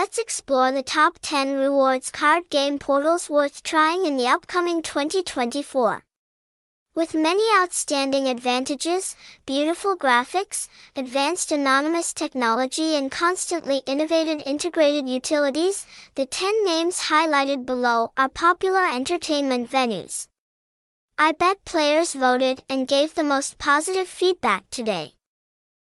Let's explore the top 10 rewards card game portals worth trying in the upcoming 2024. With many outstanding advantages, beautiful graphics, advanced anonymous technology and constantly innovated integrated utilities, the 10 names highlighted below are popular entertainment venues. I bet players voted and gave the most positive feedback today.